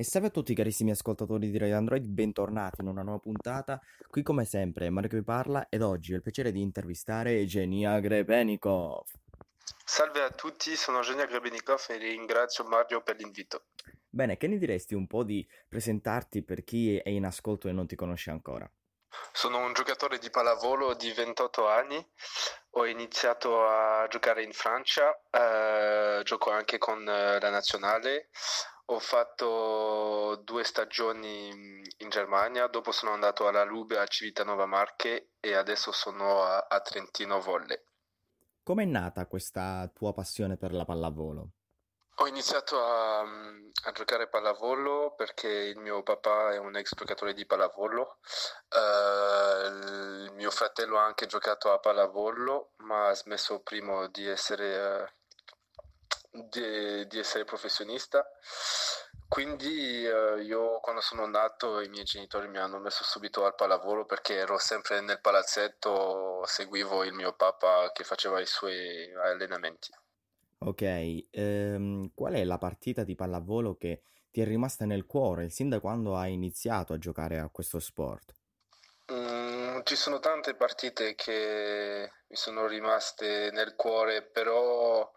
E salve a tutti carissimi ascoltatori di Radio Android, bentornati in una nuova puntata. Qui come sempre Mario che vi parla ed oggi ho il piacere di intervistare Egenia Grebenikov. Salve a tutti, sono Genia Grebenikov e ringrazio Mario per l'invito. Bene, che ne diresti un po' di presentarti per chi è in ascolto e non ti conosce ancora? Sono un giocatore di pallavolo di 28 anni, ho iniziato a giocare in Francia, eh, gioco anche con eh, la nazionale, ho fatto due stagioni in Germania, dopo sono andato alla Lube a Civitanova Marche e adesso sono a, a Trentino Volle. Com'è nata questa tua passione per la pallavolo? Ho iniziato a, a, giocare pallavolo perché il mio papà è un ex giocatore di pallavolo, uh, il mio fratello ha anche giocato a pallavolo ma ha smesso prima di essere, uh, di, di essere professionista. Quindi uh, io quando sono nato i miei genitori mi hanno messo subito al pallavolo perché ero sempre nel palazzetto, seguivo il mio papà che faceva i suoi allenamenti. Ok, ehm, qual è la partita di pallavolo che ti è rimasta nel cuore sin da quando hai iniziato a giocare a questo sport? Mm, ci sono tante partite che mi sono rimaste nel cuore, però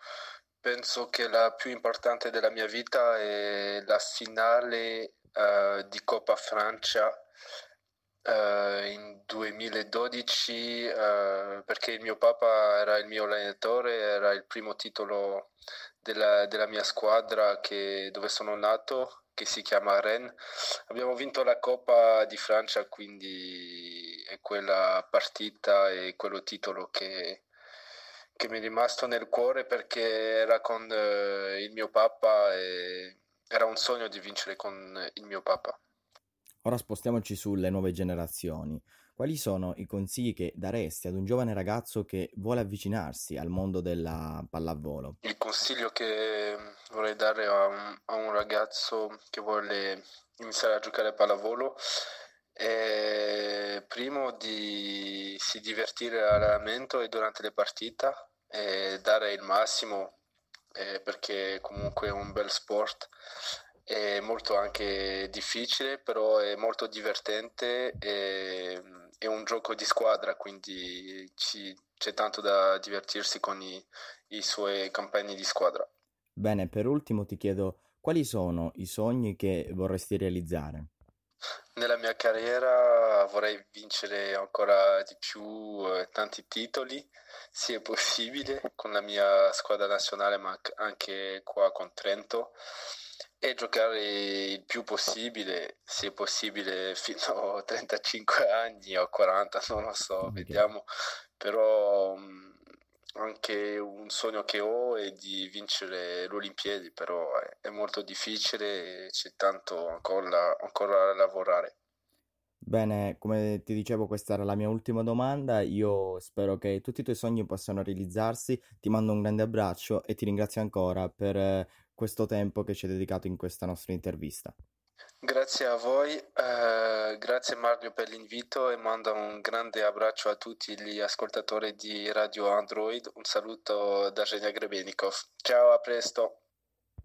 penso che la più importante della mia vita è la finale uh, di Coppa Francia uh, in 2012 uh, eh, perché il mio papà era il mio allenatore, era il primo titolo della, della mia squadra che, dove sono nato, che si chiama Rennes. Abbiamo vinto la Coppa di Francia, quindi è quella partita e quello titolo che, che mi è rimasto nel cuore perché era con uh, il mio papà e era un sogno di vincere con il mio papà. Ora spostiamoci sulle nuove generazioni. Quali sono i consigli che daresti ad un giovane ragazzo che vuole avvicinarsi al mondo della pallavolo? Il consiglio che vorrei dare a un, a un ragazzo che vuole iniziare a giocare a pallavolo è primo di si divertire all'allenamento e durante le partite e dare il massimo eh, perché comunque è un bel sport è molto anche difficile, però è molto divertente e è un gioco di squadra, quindi ci, c'è tanto da divertirsi con i, i suoi compagni di squadra. Bene, per ultimo ti chiedo quali sono i sogni che vorresti realizzare? Nella mia carriera vorrei vincere ancora di più eh, tanti titoli, se è possibile, con la mia squadra nazionale, ma anche qua con Trento e giocare il più possibile, se possibile fino a 35 anni o 40, non lo so, okay. vediamo, però anche un sogno che ho è di vincere le Olimpiadi, però è, molto difficile e c'è tanto ancora, ancora da lavorare. Bene, come ti dicevo, questa era la mia ultima domanda. Io spero che tutti i tuoi sogni possano realizzarsi. Ti mando un grande abbraccio e ti ringrazio ancora per questo tempo che ci hai dedicato in questa nostra intervista. Grazie a voi, eh, grazie Mario per l'invito e mando un grande abbraccio a tutti gli ascoltatori di Radio Android. Un saluto da Genia Grebenikov. Ciao, a presto.